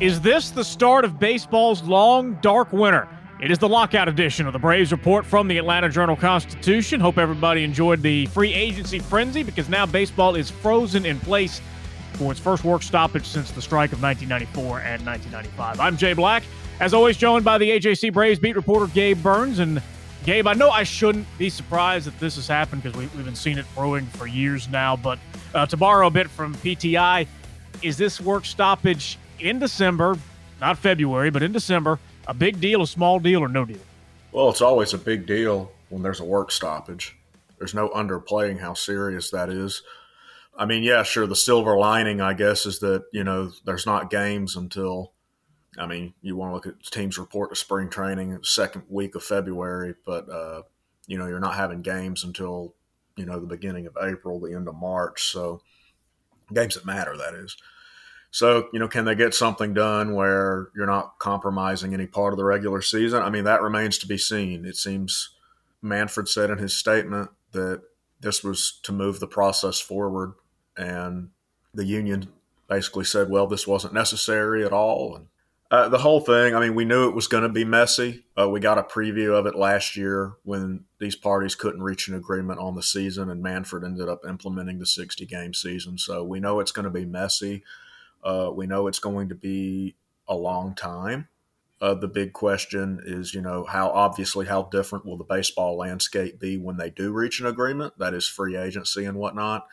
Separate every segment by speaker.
Speaker 1: Is this the start of baseball's long, dark winter? It is the lockout edition of the Braves Report from the Atlanta Journal Constitution. Hope everybody enjoyed the free agency frenzy because now baseball is frozen in place for its first work stoppage since the strike of 1994 and 1995. I'm Jay Black, as always, joined by the AJC Braves beat reporter Gabe Burns. And Gabe, I know I shouldn't be surprised that this has happened because we, have been seeing it brewing for years now. But uh, to borrow a bit from PTI, is this work stoppage in December, not February, but in December, a big deal, a small deal, or no deal?
Speaker 2: Well, it's always a big deal when there's a work stoppage. There's no underplaying how serious that is. I mean, yeah, sure. The silver lining, I guess, is that you know there's not games until. I mean, you want to look at teams report to spring training second week of February, but uh, you know you're not having games until you know the beginning of April, the end of March. So games that matter, that is. So, you know, can they get something done where you're not compromising any part of the regular season? I mean, that remains to be seen. It seems Manfred said in his statement that this was to move the process forward, and the union basically said, well, this wasn't necessary at all. And uh, the whole thing, I mean, we knew it was going to be messy. Uh, we got a preview of it last year when these parties couldn't reach an agreement on the season, and Manfred ended up implementing the 60 game season. So we know it's going to be messy. Uh, we know it's going to be a long time. Uh, the big question is, you know, how obviously how different will the baseball landscape be when they do reach an agreement? That is free agency and whatnot.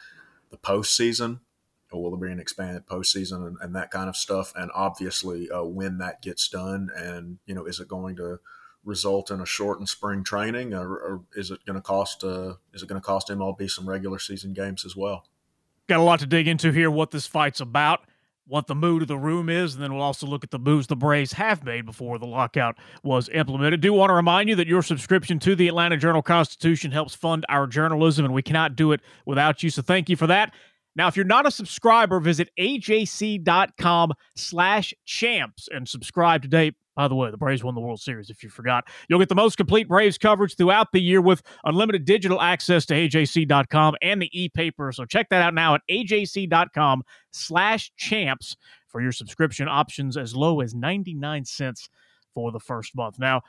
Speaker 2: The postseason, or will there be an expanded postseason and, and that kind of stuff? And obviously, uh, when that gets done, and you know, is it going to result in a shortened spring training, or, or is it going to cost? Uh, is it going to cost MLB some regular season games as well?
Speaker 1: Got a lot to dig into here. What this fight's about what the mood of the room is, and then we'll also look at the moves the Braves have made before the lockout was implemented. Do want to remind you that your subscription to the Atlanta Journal Constitution helps fund our journalism, and we cannot do it without you. So thank you for that. Now, if you're not a subscriber, visit ajc.com slash champs and subscribe today. By the way, the Braves won the World Series, if you forgot. You'll get the most complete Braves coverage throughout the year with unlimited digital access to AJC.com and the e-paper. So check that out now at AJC.com slash champs for your subscription options as low as 99 cents for the first month. Now,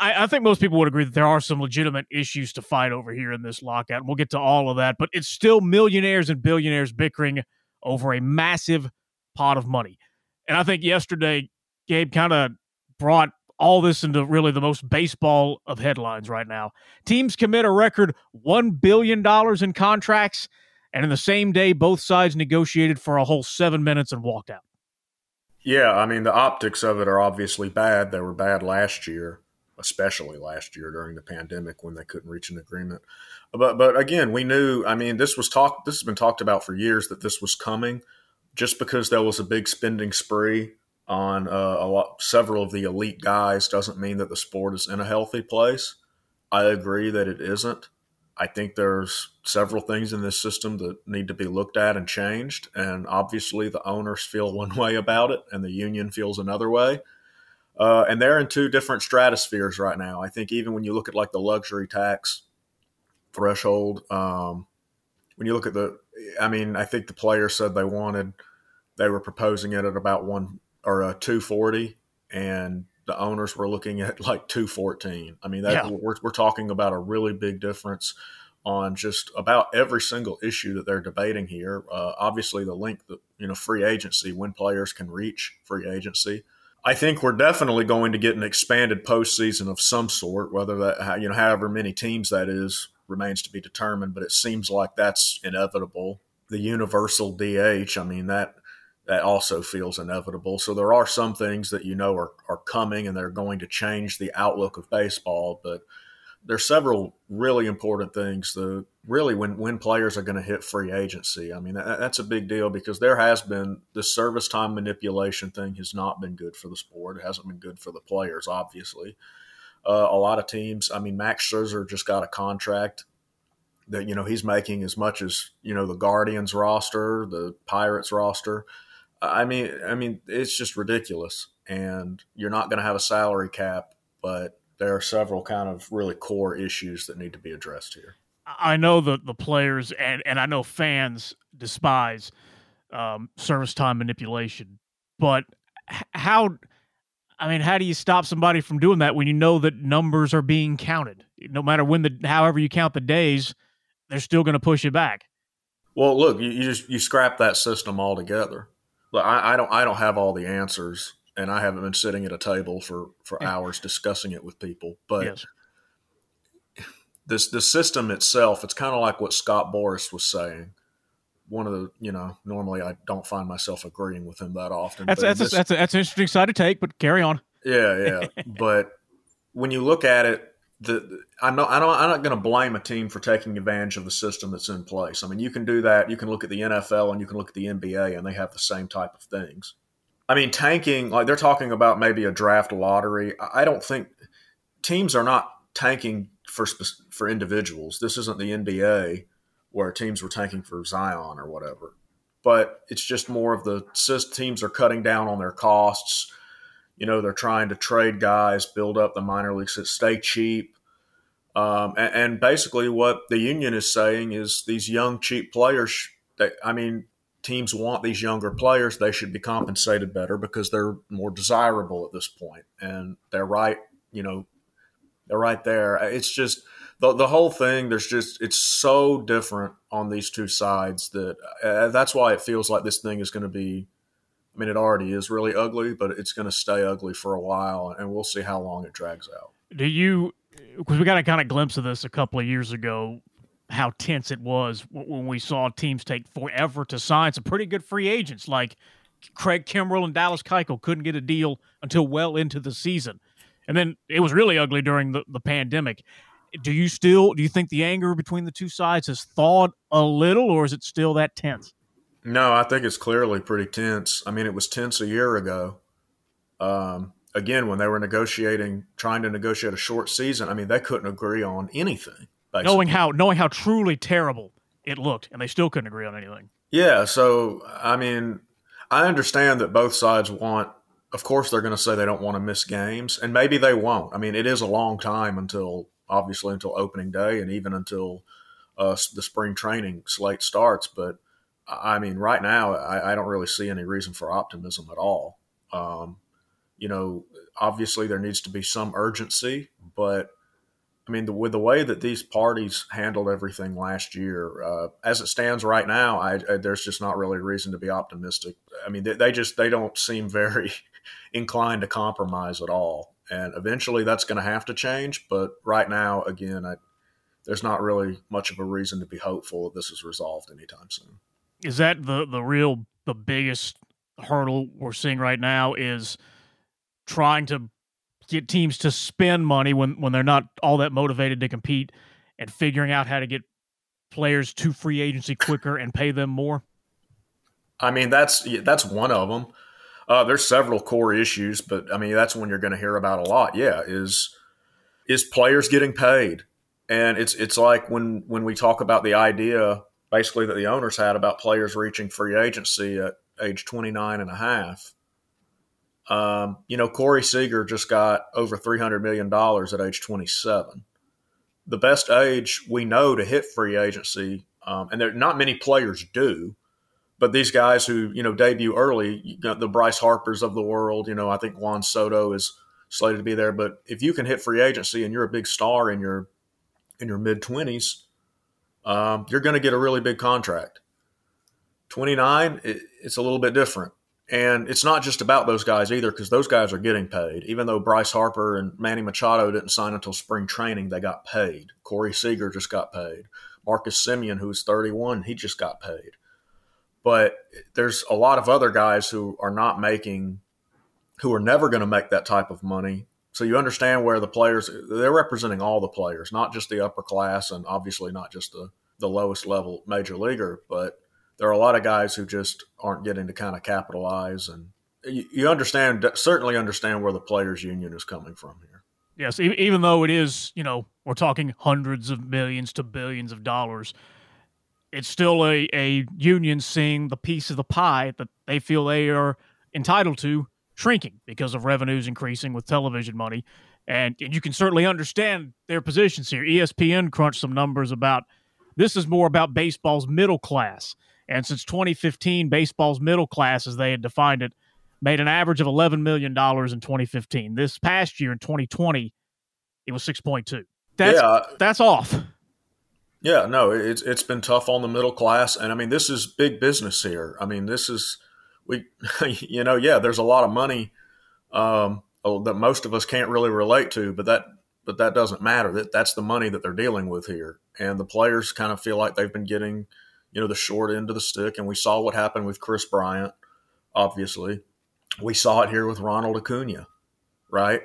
Speaker 1: I, I, think most people would agree that there are some legitimate issues to fight over here in this lockout. And we'll get to all of that, but it's still millionaires and billionaires bickering over a massive pot of money. And I think yesterday, Gabe kind of brought all this into really the most baseball of headlines right now. Teams commit a record $1 billion in contracts, and in the same day, both sides negotiated for a whole seven minutes and walked out.
Speaker 2: Yeah, I mean, the optics of it are obviously bad. They were bad last year, especially last year during the pandemic when they couldn't reach an agreement. But but again, we knew, I mean, this was talked this has been talked about for years that this was coming just because there was a big spending spree on uh, a lot, several of the elite guys doesn't mean that the sport is in a healthy place. I agree that it isn't. I think there's several things in this system that need to be looked at and changed. And obviously, the owners feel one way about it, and the union feels another way. Uh, and they're in two different stratospheres right now. I think even when you look at like the luxury tax threshold, um, when you look at the, I mean, I think the players said they wanted, they were proposing it at about one or a 240 and the owners were looking at like 214 i mean that yeah. we're, we're talking about a really big difference on just about every single issue that they're debating here. Uh, obviously the link that you know free agency when players can reach free agency. I think we're definitely going to get an expanded postseason of some sort whether that you know however many teams that is remains to be determined but it seems like that's inevitable. The universal dh i mean that that also feels inevitable. So there are some things that you know are, are coming and they're going to change the outlook of baseball. But there's several really important things. The really when when players are going to hit free agency. I mean that, that's a big deal because there has been the service time manipulation thing has not been good for the sport. It hasn't been good for the players, obviously. Uh, a lot of teams. I mean, Max Scherzer just got a contract that you know he's making as much as you know the Guardians roster, the Pirates roster. I mean, I mean, it's just ridiculous, and you're not going to have a salary cap, but there are several kind of really core issues that need to be addressed here.
Speaker 1: I know the the players and and I know fans despise um, service time manipulation, but how? I mean, how do you stop somebody from doing that when you know that numbers are being counted? No matter when the however you count the days, they're still going to push it back.
Speaker 2: Well, look, you, you, just you scrap that system altogether. Look, I, I don't I don't have all the answers, and I haven't been sitting at a table for for hours discussing it with people, but. Yes this the system itself, it's kind of like what Scott Boras was saying. One of the, you know, normally I don't find myself agreeing with him that often.
Speaker 1: That's that's, this, a, that's, a, that's an interesting side to take, but carry on.
Speaker 2: Yeah, yeah. but when you look at it, the, I'm not, I don't, I'm not going to blame a team for taking advantage of the system that's in place. I mean, you can do that. You can look at the NFL and you can look at the NBA, and they have the same type of things. I mean, tanking, like they're talking about maybe a draft lottery. I don't think teams are not tanking for for individuals. This isn't the NBA where teams were tanking for Zion or whatever. But it's just more of the teams are cutting down on their costs. You know, they're trying to trade guys, build up the minor leagues, that stay cheap. Um, and, and, basically, what the union is saying is these young, cheap players. I mean, teams want these younger players. They should be compensated better because they're more desirable at this point, and they're right. You know, they're right there. It's just the the whole thing. There's just it's so different on these two sides that uh, that's why it feels like this thing is going to be. I mean, it already is really ugly, but it's going to stay ugly for a while, and we'll see how long it drags out.
Speaker 1: Do you? Because we got a kind of glimpse of this a couple of years ago, how tense it was when we saw teams take forever to sign some pretty good free agents like Craig Kimbrel and Dallas Keuchel couldn't get a deal until well into the season. And then it was really ugly during the, the pandemic. Do you still do you think the anger between the two sides has thawed a little, or is it still that tense?
Speaker 2: No, I think it's clearly pretty tense. I mean, it was tense a year ago. Um, again, when they were negotiating, trying to negotiate a short season, I mean, they couldn't agree on anything.
Speaker 1: Basically. Knowing how knowing how truly terrible it looked, and they still couldn't agree on anything.
Speaker 2: Yeah, so I mean, I understand that both sides want of course they're going to say they don't want to miss games, and maybe they won't. I mean, it is a long time until obviously until opening day, and even until uh, the spring training slate starts. But I mean, right now, I, I, don't really see any reason for optimism at all. Um, you know, obviously there needs to be some urgency, but I mean, the, with the way that these parties handled everything last year, uh, as it stands right now, I, I, there's just not really reason to be optimistic. I mean, they, they just they don't seem very inclined to compromise at all. And eventually that's going to have to change. But right now, again, there's not really much of a reason to be hopeful that this is resolved anytime soon.
Speaker 1: Is that the, the real, the biggest hurdle we're seeing right now is trying to get teams to spend money when, when they're not all that motivated to compete and figuring out how to get players to free agency quicker and pay them more?
Speaker 2: I mean, that's that's one of them. Uh, there's several core issues, but I mean that's one you're going to hear about a lot. Yeah, is is players getting paid? And it's it's like when when we talk about the idea basically that the owners had about players reaching free agency at age 29 and a half. Um, you know, Corey Seager just got over $300 million at age 27. The best age we know to hit free agency, um, and there not many players do, but these guys who you know debut early, you the Bryce Harpers of the world. You know, I think Juan Soto is slated to be there. But if you can hit free agency and you're a big star in your in your mid twenties, um, you're going to get a really big contract. Twenty nine, it, it's a little bit different. And it's not just about those guys either, because those guys are getting paid. Even though Bryce Harper and Manny Machado didn't sign until spring training, they got paid. Corey Seager just got paid. Marcus Semien, who's 31, he just got paid. But there's a lot of other guys who are not making, who are never going to make that type of money. So you understand where the players they're representing all the players, not just the upper class, and obviously not just the the lowest level major leaguer, but there are a lot of guys who just aren't getting to kind of capitalize and you, you understand certainly understand where the players union is coming from here.
Speaker 1: Yes even though it is you know we're talking hundreds of millions to billions of dollars it's still a, a union seeing the piece of the pie that they feel they are entitled to shrinking because of revenues increasing with television money and, and you can certainly understand their positions here espn crunched some numbers about this is more about baseball's middle class and since 2015, baseball's middle class, as they had defined it, made an average of $11 million in 2015. This past year in 2020, it was 6.2. That's, yeah. that's off.
Speaker 2: Yeah, no, it's it's been tough on the middle class, and I mean this is big business here. I mean this is we, you know, yeah, there's a lot of money um, oh, that most of us can't really relate to, but that but that doesn't matter. That that's the money that they're dealing with here, and the players kind of feel like they've been getting you know, the short end of the stick. And we saw what happened with Kris Bryant, obviously. We saw it here with Ronald Acuna, right?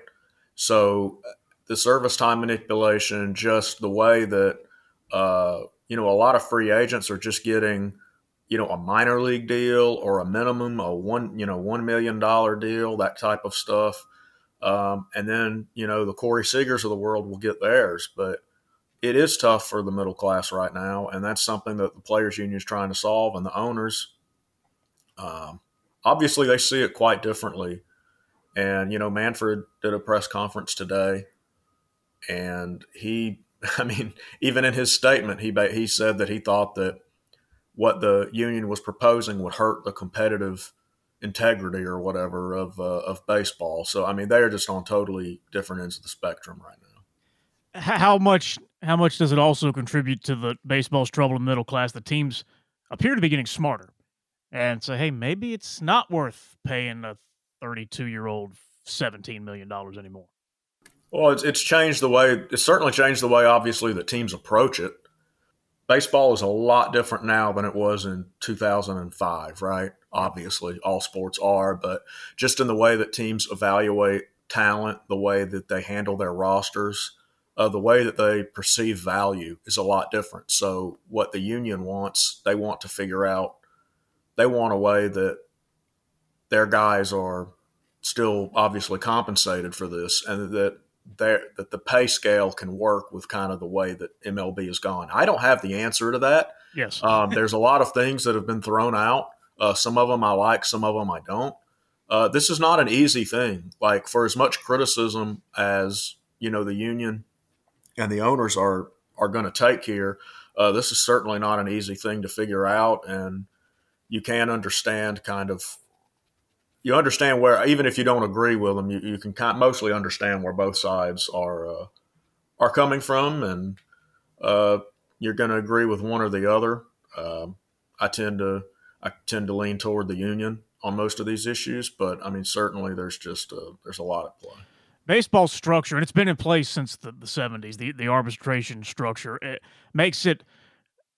Speaker 2: So the service time manipulation, just the way that, uh, you know, a lot of free agents are just getting, you know, a minor league deal or a minimum, a one, you know, $1 million deal, that type of stuff. Um, and then, you know, the Corey Seagers of the world will get theirs. But it is tough for the middle class right now, and that's something that the players' union is trying to solve, and the owners, um, obviously, they see it quite differently. And you know, Manfred did a press conference today, and he, I mean, even in his statement, he he said that he thought that what the union was proposing would hurt the competitive integrity or whatever of uh, of baseball. So I mean, they are just on totally different ends of the spectrum right now.
Speaker 1: How much how much does it also contribute to the baseball's trouble in middle class? The teams appear to be getting smarter and say, hey, maybe it's not worth paying a 32 year old $17 million anymore.
Speaker 2: Well, it's, it's changed the way, it's certainly changed the way, obviously, that teams approach it. Baseball is a lot different now than it was in 2005, right? Obviously, all sports are, but just in the way that teams evaluate talent, the way that they handle their rosters, uh, the way that they perceive value is a lot different. So, what the union wants, they want to figure out, they want a way that their guys are still obviously compensated for this and that that the pay scale can work with kind of the way that MLB has gone. I don't have the answer to that.
Speaker 1: Yes.
Speaker 2: um, there's a lot of things that have been thrown out. Uh, some of them I like, some of them I don't. Uh, this is not an easy thing. Like for as much criticism as you know the union and the owners are are going to take here. Uh, this is certainly not an easy thing to figure out, and you can understand kind of you understand where even if you don't agree with them, you, you can kind of mostly understand where both sides are uh, are coming from, and uh, you're going to agree with one or the other. Um, I tend to I tend to lean toward the union on most of these issues, but I mean certainly there's just a, there's a lot at play
Speaker 1: baseball structure, and it's been in place since the, the 70s, the, the arbitration structure, it makes it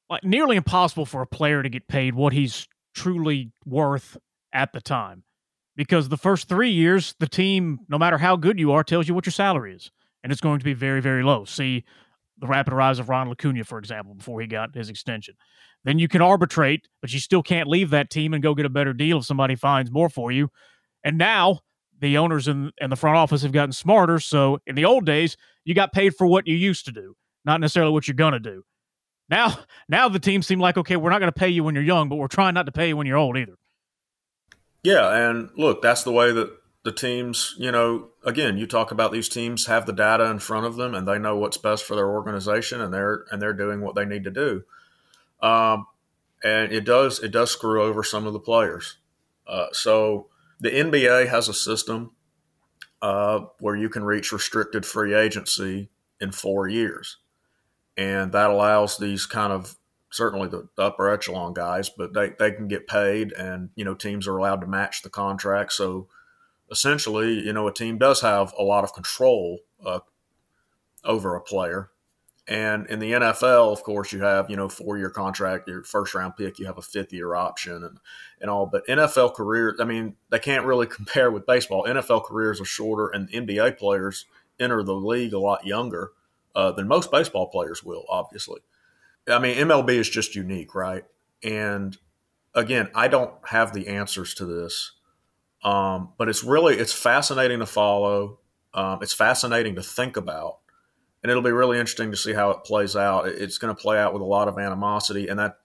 Speaker 1: like nearly impossible for a player to get paid what he's truly worth at the time. Because the first three years, the team, no matter how good you are, tells you what your salary is. And it's going to be very, very low. See the rapid rise of Ronald Acuna, for example, before he got his extension. Then you can arbitrate, but you still can't leave that team and go get a better deal if somebody finds more for you. And now the owners and, and the front office have gotten smarter. So in the old days, you got paid for what you used to do, not necessarily what you're going to do. Now, now the teams seem like, okay, we're not going to pay you when you're young, but we're trying not to pay you when you're old either.
Speaker 2: Yeah. And look, that's the way that the teams, you know, again, you talk about these teams have the data in front of them and they know what's best for their organization and they're, and they're doing what they need to do. Um, and it does, it does screw over some of the players. Uh, so, the NBA has a system uh, where you can reach restricted free agency in four years. And that allows these kind of certainly the upper echelon guys, but they, they can get paid and, you know, teams are allowed to match the contract. So essentially, you know, a team does have a lot of control uh, over a player. And in the NFL, of course, you have, you know, four year contract, your first round pick, you have a fifth year option and, and all. But NFL careers, I mean, they can't really compare with baseball. NFL careers are shorter, and NBA players enter the league a lot younger uh, than most baseball players will, obviously. I mean, MLB is just unique, right? And again, I don't have the answers to this, um, but it's really it's fascinating to follow. Um, it's fascinating to think about and it'll be really interesting to see how it plays out. It's going to play out with a lot of animosity, and that,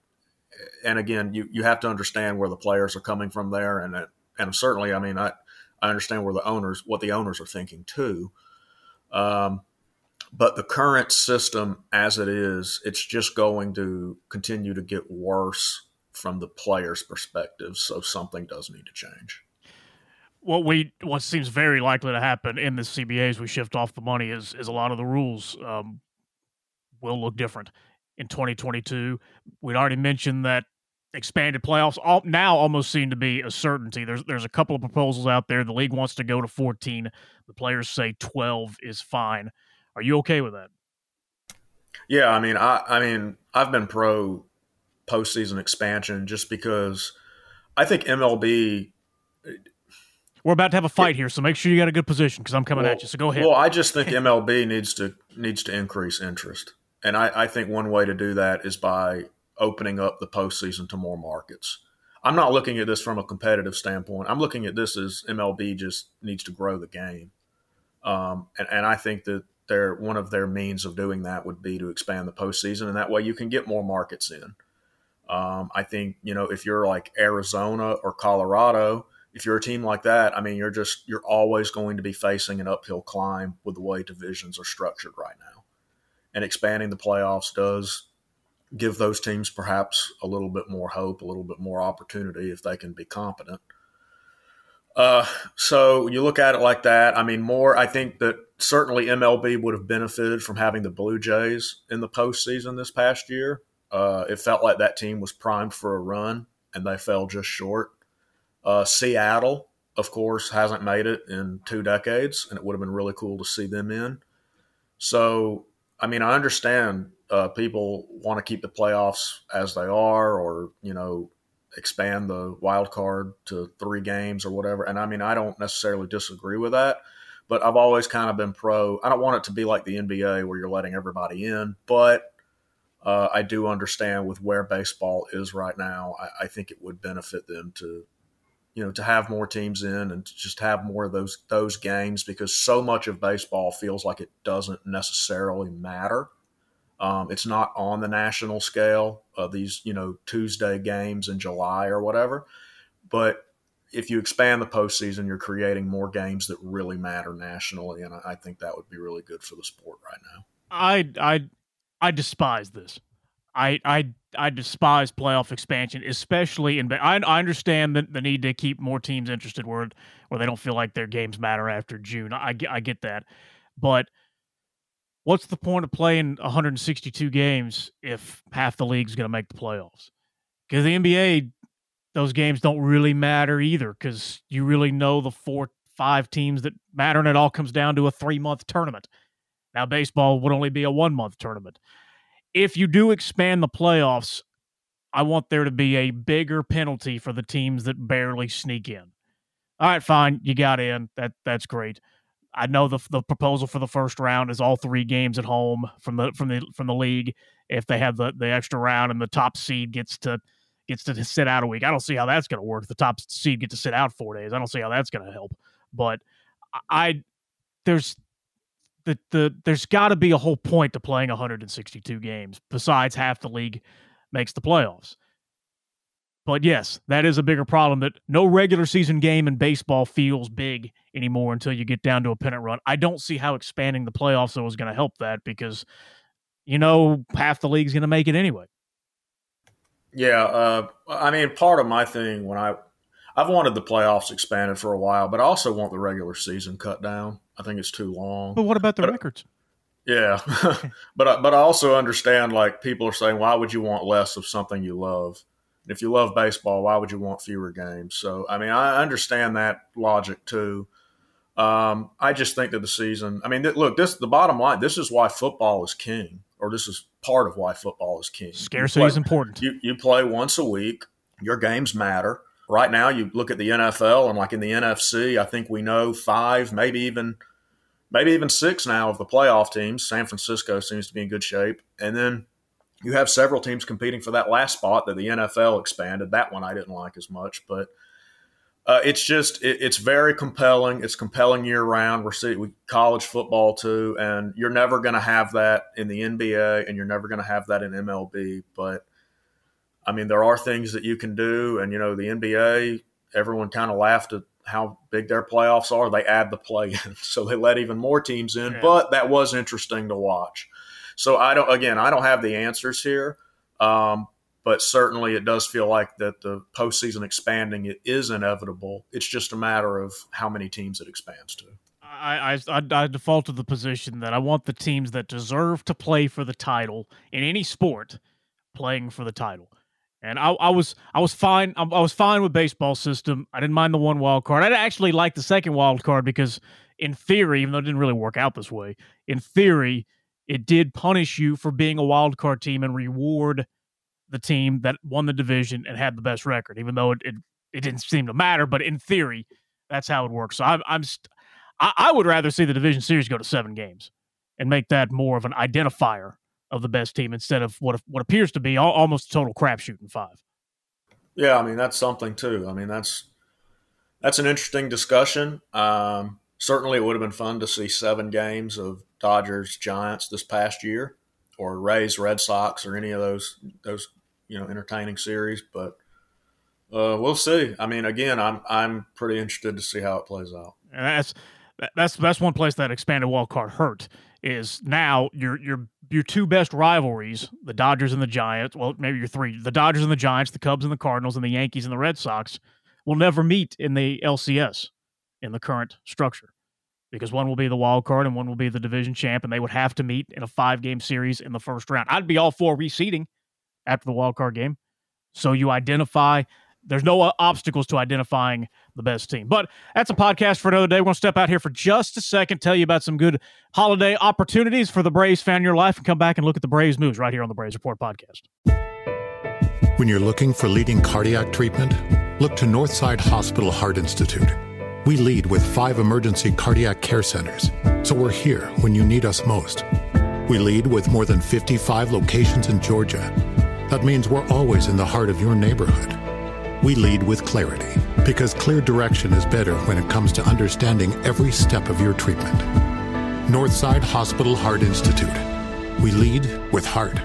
Speaker 2: and again, you you have to understand where the players are coming from there, and it, and certainly, I mean, I I understand where the owners what the owners are thinking too. Um, but the current system as it is, it's just going to continue to get worse from the players' perspective. So something does need to change
Speaker 1: what we what seems very likely to happen in the CBA as we shift off the money is is a lot of the rules um, will look different in 2022. We'd already mentioned that expanded playoffs all, now almost seem to be a certainty. There's there's a couple of proposals out there. The league wants to go to 14. The players say 12 is fine. Are you okay with that?
Speaker 2: Yeah, I mean, I I mean, I've been pro postseason expansion just because I think MLB
Speaker 1: we're about to have a fight here, so make sure you got a good position because I'm coming
Speaker 2: well,
Speaker 1: at you. So go ahead.
Speaker 2: Well, I just think MLB needs to needs to increase interest, and I, I think one way to do that is by opening up the postseason to more markets. I'm not looking at this from a competitive standpoint. I'm looking at this as MLB just needs to grow the game, um, and, and I think that their one of their means of doing that would be to expand the postseason, and that way you can get more markets in. Um, I think you know if you're like Arizona or Colorado if you're a team like that, I mean, you're just you're always going to be facing an uphill climb with the way divisions are structured right now. And expanding the playoffs does give those teams perhaps a little bit more hope, a little bit more opportunity if they can be competent. Uh, so you look at it like that. I mean, more. I think that certainly MLB would have benefited from having the Blue Jays in the postseason this past year. Uh, it felt like that team was primed for a run, and they fell just short. Uh, Seattle, of course, hasn't made it in two decades, and it would have been really cool to see them in. So, I mean, I understand uh, people want to keep the playoffs as they are, or you know, expand the wild card to three games or whatever. And I mean, I don't necessarily disagree with that, but I've always kind of been pro. I don't want it to be like the NBA where you're letting everybody in, but uh, I do understand with where baseball is right now. I, I think it would benefit them to you know to have more teams in and to just have more of those those games because so much of baseball feels like it doesn't necessarily matter. Um, it's not on the national scale of these you know Tuesday games in July or whatever, but if you expand the postseason, you're creating more games that really matter nationally, and I, I think that would be really good for the sport right now.
Speaker 1: I I I despise this. I I I despise playoff expansion, especially in. I, I understand the, the need to keep more teams interested where where they don't feel like their games matter after June. I, I get that, but what's the point of playing 162 games if half the league's going to make the playoffs? Because the NBA, those games don't really matter either. Because you really know the four five teams that matter, and it all comes down to a three month tournament. Now baseball would only be a one month tournament if you do expand the playoffs, I want there to be a bigger penalty for the teams that barely sneak in. All right, fine, you got in. That that's great. I know the the proposal for the first round is all three games at home from the from the from the league. If they have the the extra round and the top seed gets to gets to sit out a week, I don't see how that's going to work. The top seed gets to sit out four days. I don't see how that's going to help. But I there's the, the there's got to be a whole point to playing 162 games besides half the league makes the playoffs. But yes, that is a bigger problem that no regular season game in baseball feels big anymore until you get down to a pennant run. I don't see how expanding the playoffs though is going to help that because you know half the league's going to make it anyway.
Speaker 2: Yeah, uh, I mean, part of my thing when I I've wanted the playoffs expanded for a while, but I also want the regular season cut down. I think it's too long.
Speaker 1: But what about the but, records?
Speaker 2: Yeah, but I, but I also understand like people are saying, why would you want less of something you love? If you love baseball, why would you want fewer games? So I mean, I understand that logic too. Um, I just think that the season. I mean, th- look, this the bottom line. This is why football is king. or this is part of why football is king.
Speaker 1: Scarcity play, is important.
Speaker 2: You you play once a week. Your games matter. Right now, you look at the NFL and like in the NFC, I think we know five, maybe even maybe even six now of the playoff teams. San Francisco seems to be in good shape, and then you have several teams competing for that last spot that the NFL expanded. That one I didn't like as much, but uh, it's just it, it's very compelling. It's compelling year round. We're seeing we, college football too, and you're never going to have that in the NBA, and you're never going to have that in MLB. But I mean, there are things that you can do, and you know, the NBA. Everyone kind of laughed at how big their playoffs are. They add the play in, so they let even more teams in. Yeah. But that was interesting to watch. So I don't. Again, I don't have the answers here. Um, but certainly it does feel like that the postseason expanding it is inevitable. It's just a matter of how many teams it expands to.
Speaker 1: I, I, I default to the position that I want the teams that deserve to play for the title in any sport playing for the title. And I, I was I was fine I, was fine with baseball system. I didn't mind the one wild card. I actually like the second wild card because in theory, even though it didn't really work out this way, in theory, it did punish you for being a wild card team and reward the team that won the division and had the best record, even though it, it, it didn't seem to matter. But in theory, that's how it works. So I'm, I'm st- I, I would rather see the division series go to seven games and make that more of an identifier of the best team instead of what what appears to be almost a total crapshoot in five.
Speaker 2: Yeah, I mean that's something too. I mean that's that's an interesting discussion. Um, certainly, it would have been fun to see seven games of Dodgers Giants this past year, or Rays Red Sox, or any of those those you know entertaining series, but uh, we'll see. I mean, again, I'm I'm pretty interested to see how it plays out.
Speaker 1: And that's that's that's one place that expanded wild card hurt is now your your your two best rivalries, the Dodgers and the Giants. Well, maybe your three: the Dodgers and the Giants, the Cubs and the Cardinals, and the Yankees and the Red Sox will never meet in the LCS in the current structure because one will be the wild card and one will be the division champ, and they would have to meet in a five game series in the first round. I'd be all for reseeding after the wild card game. So you identify. There's no uh, obstacles to identifying the best team. But that's a podcast for another day. We're going to step out here for just a second, tell you about some good holiday opportunities for the Braves fan your life, and come back and look at the Braves moves right here on the Braves Report podcast.
Speaker 3: When you're looking for leading cardiac treatment, look to Northside Hospital Heart Institute. We lead with five emergency cardiac care centers, so we're here when you need us most. We lead with more than 55 locations in Georgia that means we're always in the heart of your neighborhood. We lead with clarity because clear direction is better when it comes to understanding every step of your treatment. Northside Hospital Heart Institute. We lead with heart.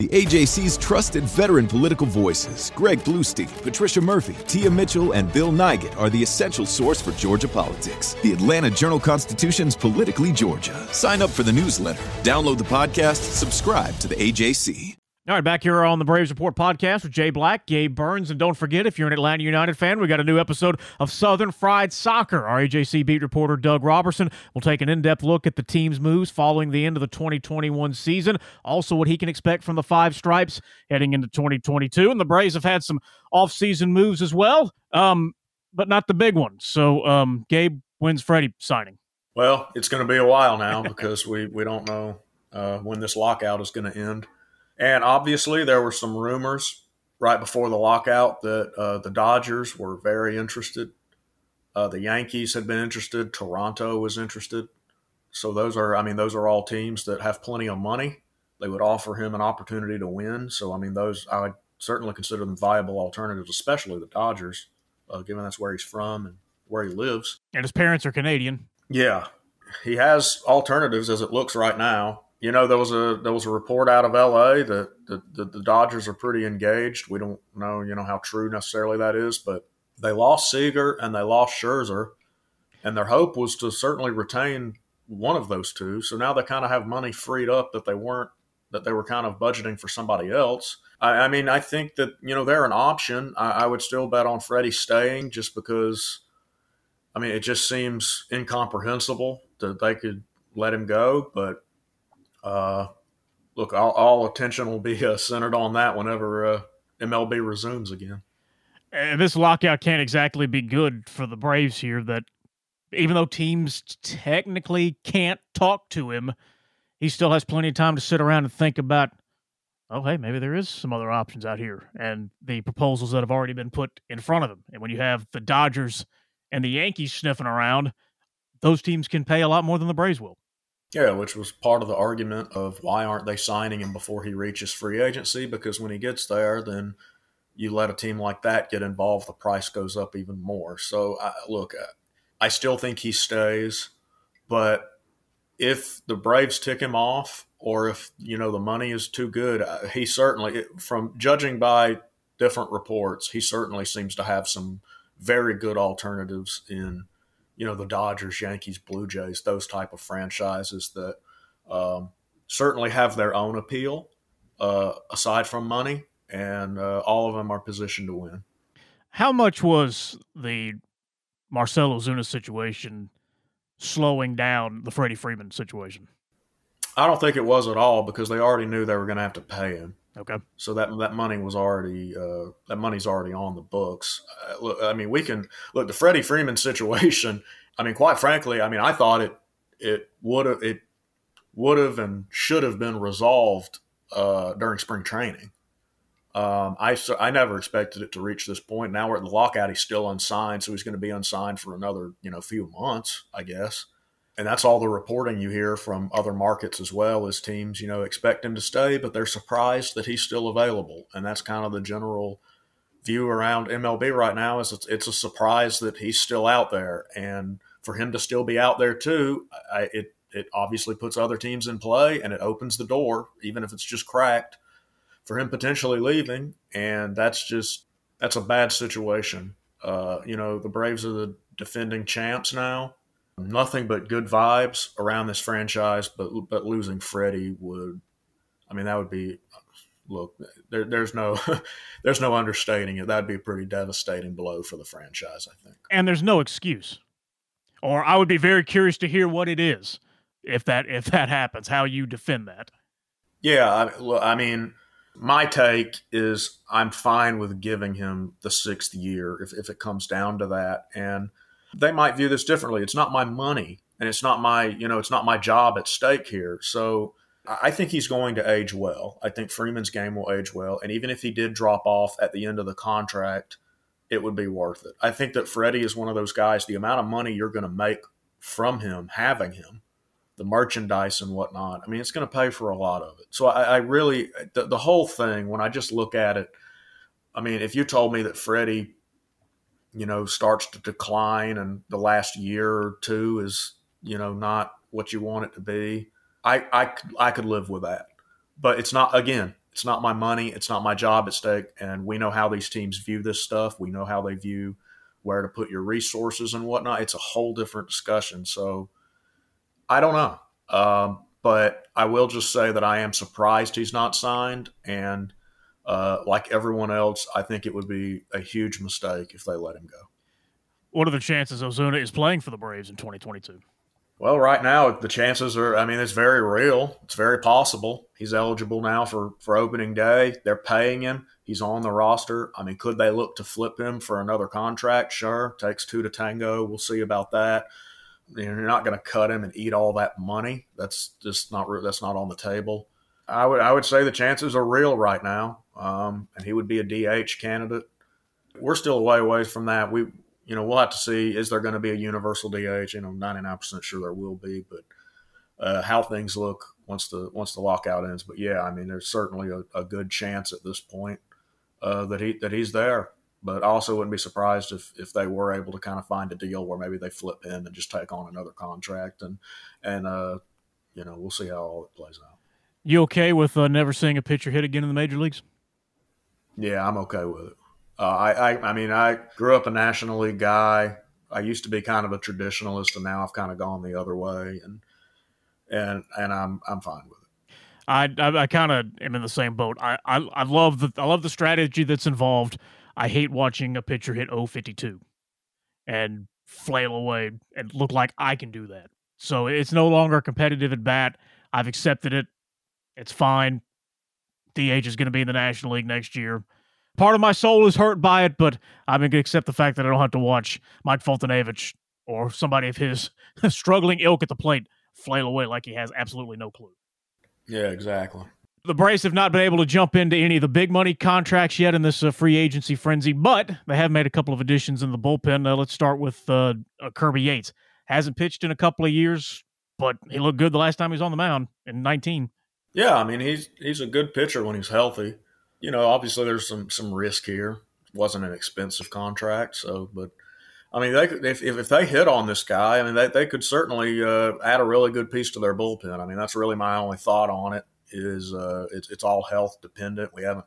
Speaker 4: The AJC's trusted veteran political voices, Greg Bluestein, Patricia Murphy, Tia Mitchell, and Bill Nigut, are the essential source for Georgia politics. The Atlanta Journal Constitution's Politically Georgia. Sign up for the newsletter, download the podcast, subscribe to the AJC.
Speaker 1: All right, back here on the Braves Report podcast with Jay Black, Gabe Burns, and don't forget if you're an Atlanta United fan, we got a new episode of Southern Fried Soccer. Our AJC beat reporter Doug Roberson will take an in-depth look at the team's moves following the end of the 2021 season, also what he can expect from the Five Stripes heading into 2022. And the Braves have had some off-season moves as well, um, but not the big ones. So, um, Gabe, when's Freddie signing?
Speaker 2: Well, it's going to be a while now because we we don't know uh, when this lockout is going to end. And obviously, there were some rumors right before the lockout that uh, the Dodgers were very interested. Uh, the Yankees had been interested. Toronto was interested. So those are, I mean, those are all teams that have plenty of money. They would offer him an opportunity to win. So I mean, those I would certainly consider them viable alternatives, especially the Dodgers, uh, given that's where he's from and where he lives.
Speaker 1: And his parents are Canadian.
Speaker 2: Yeah, he has alternatives as it looks right now you know, there was a there was a report out of LA that the, the, the, Dodgers are pretty engaged. We don't know, you know, how true necessarily that is, but they lost Seager and they lost Scherzer, and their hope was to certainly retain one of those two. So now they kind of have money freed up that they weren't that they were kind of budgeting for somebody else. I, I mean, I think that you know they're an option. I, I would still bet on Freddie staying just because. I mean, it just seems incomprehensible that they could let him go, but uh, look, all, all, attention will be uh, centered on that whenever uh, MLB resumes again.
Speaker 1: And this lockout can't exactly be good for the Braves here. That even though teams technically can't talk to him, he still has plenty of time to sit around and think about, oh, hey, maybe there is some other options out here and the proposals that have already been put in front of him. And when you have the Dodgers and the Yankees sniffing around, those teams can pay a lot more than the Braves will.
Speaker 2: Yeah, which was part of the argument of why aren't they signing him before he reaches free agency? Because when he gets there, then you let a team like that get involved, the price goes up even more. So, I, look, I still think he stays, but if the Braves tick him off, or if you know the money is too good, uh, he certainly, from judging by different reports, he certainly seems to have some very good alternatives in you know the Dodgers, Yankees, Blue Jays, those type of franchises that um, certainly have their own appeal uh, aside from money, and uh, all of them are positioned to win.
Speaker 1: How much was the Marcell Ozuna situation slowing down the Freddie Freeman situation?
Speaker 2: I don't think it was at all because they already knew they were going to have to pay him.
Speaker 1: Okay.
Speaker 2: So that that money was already uh, that money's already on the books. Uh, look, I mean, we can look the Freddie Freeman situation. I mean, quite frankly, I mean, I thought it it would have it would have and should have been resolved uh, during spring training. Um, I I never expected it to reach this point. Now we're at the lockout. He's still unsigned, so he's going to be unsigned for another you know few months, I guess and that's all the reporting you hear from other markets as well as teams you know expect him to stay but they're surprised that he's still available. And that's kind of the general view around MLB right now is it's, it's a surprise that he's still out there. And for him to still be out there too I, it it obviously puts other teams in play and it opens the door even if it's just cracked for him potentially leaving. And that's just that's a bad situation. Uh, you know the Braves are the defending champs now nothing but good vibes around this franchise. But but losing Freddie would, I mean, that would be look. There, there's no there's no understating it. That'd be a pretty devastating blow for the franchise. I think.
Speaker 1: And there's no excuse, or I would be very curious to hear what it is if that if that happens. How you defend that?
Speaker 2: Yeah, I, I mean. My take is I'm fine with giving him the sixth year if, if it comes down to that. And they might view this differently. It's not my money and it's not my, you know, it's not my job at stake here. So I think he's going to age well. I think Freeman's game will age well. And even if he did drop off at the end of the contract, it would be worth it. I think that Freddie is one of those guys, the amount of money you're going to make from him, having him, the merchandise and whatnot, I mean, it's going to pay for a lot of it. So I, I really, the, the whole thing, when I just look at it, I mean, if you told me that Freddie you know, starts to decline and the last year or two is, you know, not what you want it to be, I, I, I could live with that. But it's not, again, it's not my money. It's not my job at stake. And we know how these teams view this stuff. We know how they view where to put your resources and whatnot. It's a whole different discussion. So I don't know. Um, but I will just say that I am surprised he's not signed. And – uh, like everyone else, I think it would be a huge mistake if they let him go.
Speaker 1: What are the chances Ozuna is playing for the Braves in 2022?
Speaker 2: Well, right now the chances are. I mean, it's very real. It's very possible. He's eligible now for for opening day. They're paying him. He's on the roster. I mean, could they look to flip him for another contract? Sure, takes two to tango. We'll see about that. You're not going to cut him and eat all that money. That's just not that's not on the table. I would I would say the chances are real right now um, and he would be a DH candidate. We're still a way away from that. We, you know, we'll have to see. Is there going to be a universal DH? Know, ninety nine percent sure there will be, but uh, how things look once the once the lockout ends. But yeah, I mean, there's certainly a, a good chance at this point uh, that he that he's there. But I also wouldn't be surprised if if they were able to kind of find a deal where maybe they flip him and just take on another contract and and uh, you know we'll see how all it plays out.
Speaker 1: You okay with uh, never seeing a pitcher hit again in the major leagues?
Speaker 2: Yeah, I'm okay with it. Uh, I, I, I mean, I grew up a National League guy. I used to be kind of a traditionalist, and now I've kind of gone the other way, and and and I'm I'm fine with it.
Speaker 1: I I, I kind of am in the same boat. I, I I love the I love the strategy that's involved. I hate watching a pitcher hit 052 and flail away and look like I can do that. So it's no longer competitive at bat. I've accepted it. It's fine. DH is going to be in the National League next year. Part of my soul is hurt by it, but I'm going to accept the fact that I don't have to watch Mike Foltynewicz or somebody of his struggling ilk at the plate flail away like he has absolutely no clue.
Speaker 2: Yeah, exactly.
Speaker 1: The Braves have not been able to jump into any of the big money contracts yet in this uh, free agency frenzy, but they have made a couple of additions in the bullpen. Uh, let's start with uh, uh Kirby Yates. Hasn't pitched in a couple of years, but he looked good the last time he was on the mound in 19.
Speaker 2: Yeah, I mean he's he's a good pitcher when he's healthy. You know, obviously there's some some risk here. Wasn't an expensive contract, so but I mean, they could, if, if they hit on this guy, I mean, they, they could certainly uh, add a really good piece to their bullpen. I mean, that's really my only thought on it. Is uh, it's, it's all health dependent. We haven't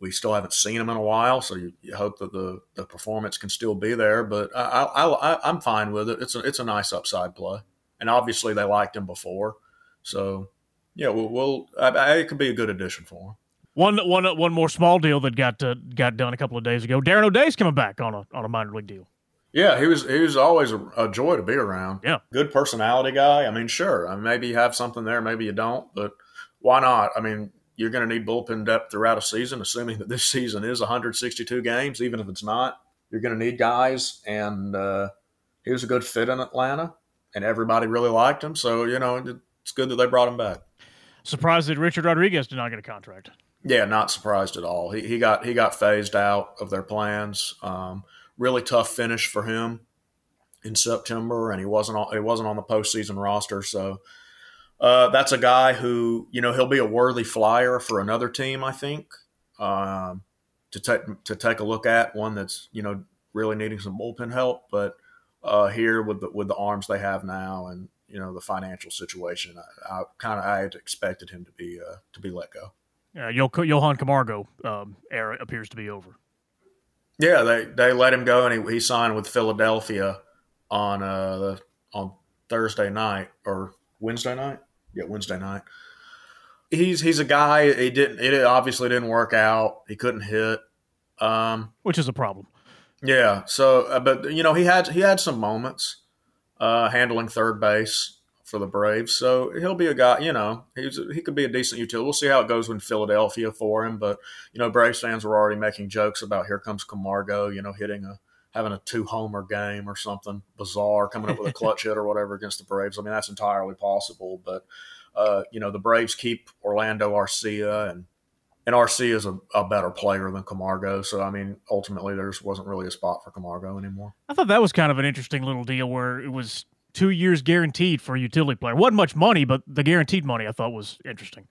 Speaker 2: we still haven't seen him in a while, so you, you hope that the, the performance can still be there. But I, I, I, am fine with it. It's a it's a nice upside play, and obviously they liked him before, so yeah, we'll, we'll I, I, it could be a good addition for him.
Speaker 1: One one one more small deal that got uh, got done a couple of days ago. Darren O'Day's coming back on a on a minor league deal.
Speaker 2: Yeah, he was he was always a, a, joy to be around.
Speaker 1: Yeah,
Speaker 2: good personality guy. I mean, sure, I mean, maybe you have something there, maybe you don't, but why not? I mean, you're going to need bullpen depth throughout a season, assuming that this season is 162 games. Even if it's not, you're going to need guys, and uh, he was a good fit in Atlanta, and everybody really liked him. So you know, it's good that they brought him back.
Speaker 1: Surprised that Richard Rodriguez did not get a contract.
Speaker 2: Yeah, not surprised at all. He, he got he got phased out of their plans. Um, really tough finish for him in September, and he wasn't on, he wasn't on the postseason roster. So uh, that's a guy who you know he'll be a worthy flyer for another team. I think um, to take to take a look at one that's you know really needing some bullpen help, but uh, here with the, with the arms they have now and you know the financial situation, I, I kind of I had expected him to be uh, to be let go.
Speaker 1: Yeah, Johan Camargo um, era appears to be over.
Speaker 2: Yeah, they they let him go, and he, he signed with Philadelphia on uh the, on Thursday night or Wednesday night. Yeah, Wednesday night. He's he's a guy. He didn't. It obviously didn't work out. He couldn't hit, um,
Speaker 1: which is a problem.
Speaker 2: Yeah. So, uh, but you know, he had he had some moments uh, handling third base for the Braves. So he'll be a guy, you know, he's he could be a decent utility. We'll see how it goes in Philadelphia for him. But you know, Braves fans were already making jokes about here comes Camargo, you know, hitting a having a two homer game or something bizarre, coming up with a clutch hit or whatever against the Braves. I mean, that's entirely possible. But uh, you know, the Braves keep Orlando Arcia and and Arcia is a, a, better player than Camargo. So I mean, ultimately, there just wasn't really a spot for Camargo anymore.
Speaker 1: I thought that was kind of an interesting little deal where it was two years guaranteed for a utility player. wasn't much money, but the guaranteed money I thought was interesting.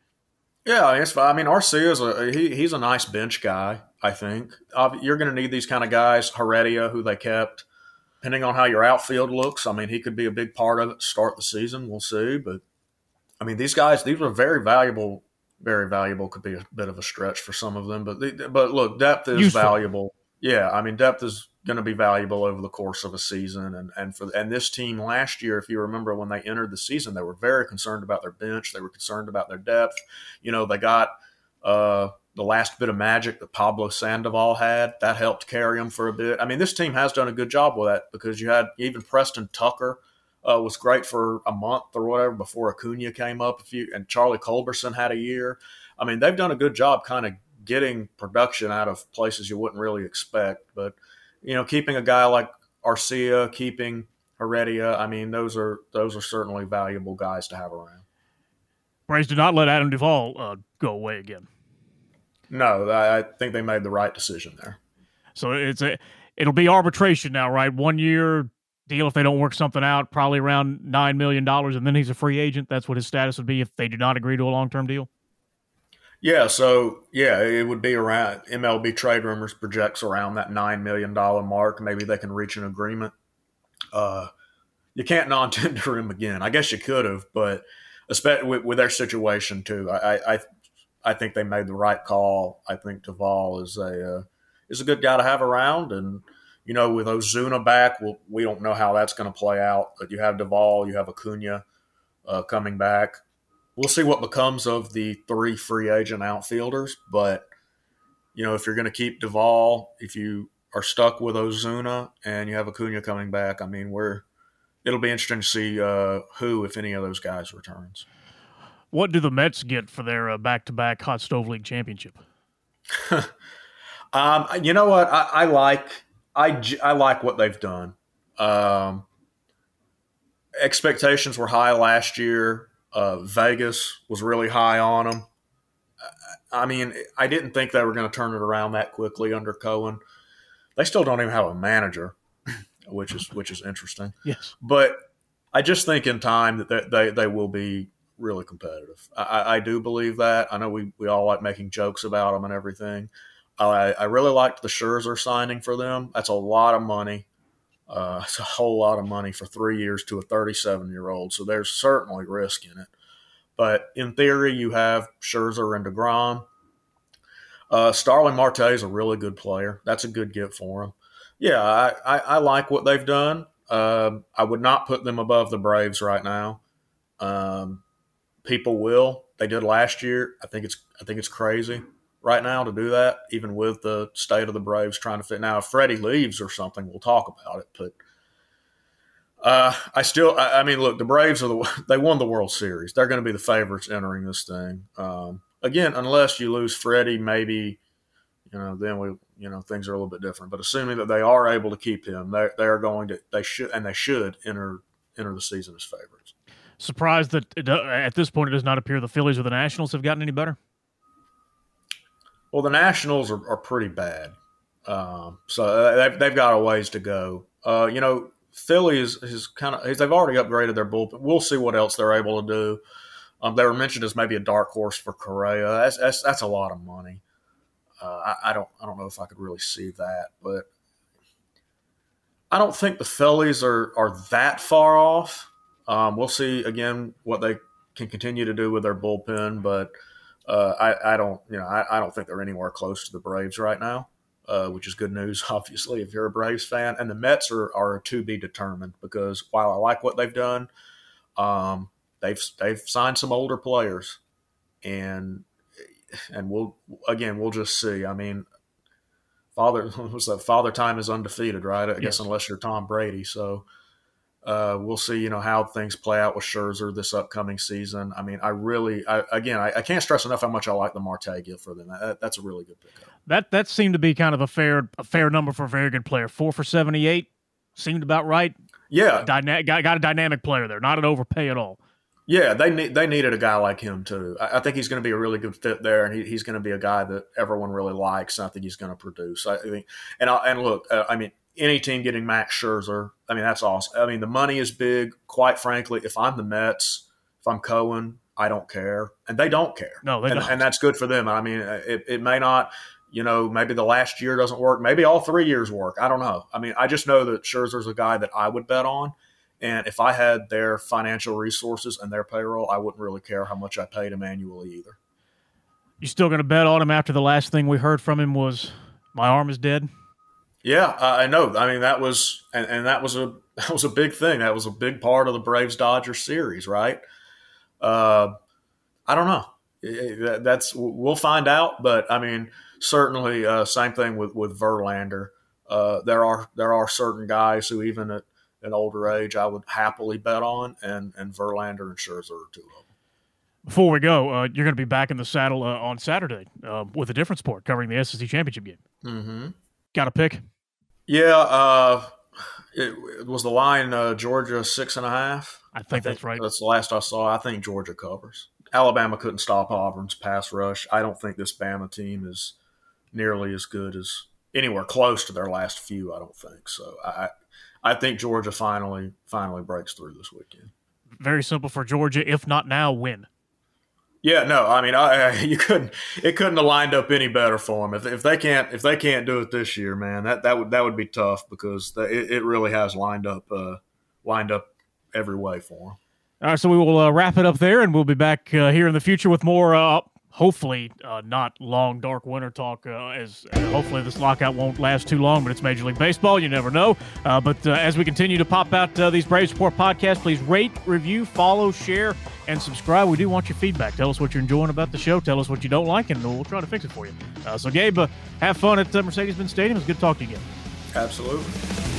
Speaker 2: Yeah, it's fine. I mean, Arcia is a he, he's a nice bench guy. I think you're going to need these kind of guys. Heredia, who they kept, depending on how your outfield looks. I mean, he could be a big part of it. Start the season, we'll see. But I mean, these guys, these are very valuable. Very valuable. Could be a bit of a stretch for some of them, but but look, depth is Useful. valuable. Yeah, I mean, depth is going to be valuable over the course of a season. And and for and this team last year, if you remember when they entered the season, they were very concerned about their bench. They were concerned about their depth. You know, they got uh, the last bit of magic that Pablo Sandoval had. That helped carry them for a bit. I mean, this team has done a good job with that because you had even Preston Tucker. Uh, was great for a month or whatever before Acuna came up. A few and Charlie Culberson had a year. I mean, they've done a good job kind of getting production out of places you wouldn't really expect. But you know, keeping a guy like Arcia, keeping Heredia, I mean, those are those are certainly valuable guys to have around.
Speaker 1: Braves did not let Adam Duvall uh, go away again.
Speaker 2: No, I think they made the right decision there.
Speaker 1: So it's a it'll be arbitration now, right? One year deal if they don't work something out, probably around nine million dollars, and then he's a free agent. That's what his status would be if they do not agree to a long term deal.
Speaker 2: Yeah, so yeah, it would be around MLB trade rumors projects around that nine million dollar mark. Maybe they can reach an agreement. Uh, you can't non-tender him again. I guess you could have, but especially with, with, their situation too, I, I I think they made the right call. I think Duvall is a uh, is a good guy to have around, and you know with Ozuna back, we'll, we don't know how that's going to play out. But you have Duvall, you have Acuna uh, coming back we'll see what becomes of the three free agent outfielders. But you know, if you're going to keep Duvall, if you are stuck with Ozuna and you have Acuna coming back, I mean, we're it'll be interesting to see uh, who, if any of those guys, returns.
Speaker 1: What do the Mets get for their uh, back-to-back Hot Stove League championship?
Speaker 2: um, you know what? I, I, like I, I like what they've done. Um, expectations were high last year Uh, Vegas was really high on them. I mean, I didn't think they were going to turn it around that quickly under Cohen. They still don't even have a manager, which is which is interesting.
Speaker 1: Yes,
Speaker 2: but I just think in time that they they, they will be really competitive. I, I, do believe that. I know we, we all like making jokes about them and everything. I, I really liked the Scherzer signing for them. That's a lot of money. Uh, it's a whole lot of money for three years to a 37 year old. So there's certainly risk in it. But in theory, you have Scherzer and DeGrom. Uh, Starling Marte is a really good player. That's a good get for him. Yeah, I, I, I like what they've done. Uh, I would not put them above the Braves right now. Um, people will. They did last year. I think it's I think it's crazy right now to do that, even with the state of the Braves trying to fit. Now, if Freddie leaves or something, we'll talk about it. But uh, I still, I, I, mean, look, the Braves are the they won the World Series. They're going to be the favorites entering this thing. Um, again, unless you lose Freddie, maybe you know then we you know things are a little bit different. But assuming that they are able to keep him, they they are going to they should and they should enter enter the season as favorites.
Speaker 1: Surprised that at this point it does not appear the Phillies or the Nationals have gotten any better.
Speaker 2: Well, the Nationals are, are pretty bad, um, so uh, they've, they've got a ways to go. Uh, you know, Philly is, is kind of they've already upgraded their bullpen. We'll see what else they're able to do. Um, they were mentioned as maybe a dark horse for Correa. That's that's, that's a lot of money. Uh, I, I, don't I don't know if I could really see that, but I don't think the Phillies are are that far off. Um, we'll see again what they can continue to do with their bullpen, but uh, I, I, don't you know I, I, don't think they're anywhere close to the Braves right now, uh, which is good news obviously if you're a Braves fan. And the Mets are are to be determined because while I like what they've done, um, they've they've signed some older players, and and we'll again we'll just see. I mean, father was that father time is undefeated, right? I yes. guess unless you're Tom Brady. So uh, we'll see, you know, how things play out with Scherzer this upcoming season. I mean, I really, I, again, I, I, can't stress enough how much I like the Marte gift for them. That, that's a really good pickup.
Speaker 1: That that seemed to be kind of a fair a fair number for a very good player. Four for seventy eight seemed about right.
Speaker 2: Yeah,
Speaker 1: Dyna- got, got a dynamic player there, not an overpay at all.
Speaker 2: Yeah, they need they needed a guy like him too. I, I think he's going to be a really good fit there, and he, he's going to be a guy that everyone really likes. And I think he's going to produce. I think, and I, and look, uh, I mean, any team getting Max Scherzer, I mean, that's awesome. I mean, the money is big. Quite frankly, if I'm the Mets, if I'm Cohen, I don't care, and they don't care.
Speaker 1: No, they
Speaker 2: and,
Speaker 1: don't.
Speaker 2: and that's good for them. I mean, it, it may not you know, maybe the last year doesn't work. Maybe all three years work. I don't know. I mean, I just know that Scherzer's a guy that I would bet on. And if I had their financial resources and their payroll, I wouldn't really care how much I paid him annually either.
Speaker 1: You still going to bet on him after the last thing we heard from him was my arm is dead?
Speaker 2: Yeah, I know. I mean, that was and, and that was a that was a big thing. That was a big part of the Braves Dodgers series, right? Uh, I don't know. That's we'll find out, but I mean, certainly, uh, same thing with with Verlander. Uh, there are there are certain guys who even at an older age, I would happily bet on, and and Verlander and Scherzer are two of them.
Speaker 1: Before we go, uh, you're going to be back in the saddle uh, on Saturday uh, with a different sport covering the SEC championship game.
Speaker 2: Mm-hmm.
Speaker 1: Got a pick?
Speaker 2: Yeah, uh, it, it, was the line uh, Georgia six and a half.
Speaker 1: I think, I think that's right.
Speaker 2: That's the last I saw. I think Georgia covers. Alabama couldn't stop Auburn's pass rush. I don't think this Bama team is nearly as good as anywhere close to their last few. I don't think so. I I think Georgia finally finally breaks through this weekend.
Speaker 1: Very simple for Georgia. If not now, win.
Speaker 2: Yeah, no, I mean, I, I, you couldn't. It couldn't have lined up any better for them. If, if they can't, if they can't do it this year, man, that that would that would be tough because it, it really has lined up, uh, lined up every way for them.
Speaker 1: All right, so we will uh, wrap it up there, and we'll be back uh, here in the future with more uh, hopefully uh, not long dark winter talk uh, as uh, hopefully this lockout won't last too long but it's major league baseball you never know. Uh, but uh, as we continue to pop out uh, these braves report podcasts please rate review follow share and subscribe. We do want your feedback. Tell us what you're enjoying about the show. Tell us what you don't like and we'll try to fix it for you. So gabe have fun at mercedes-benz stadium. It's good to talk to you again.
Speaker 2: Absolutely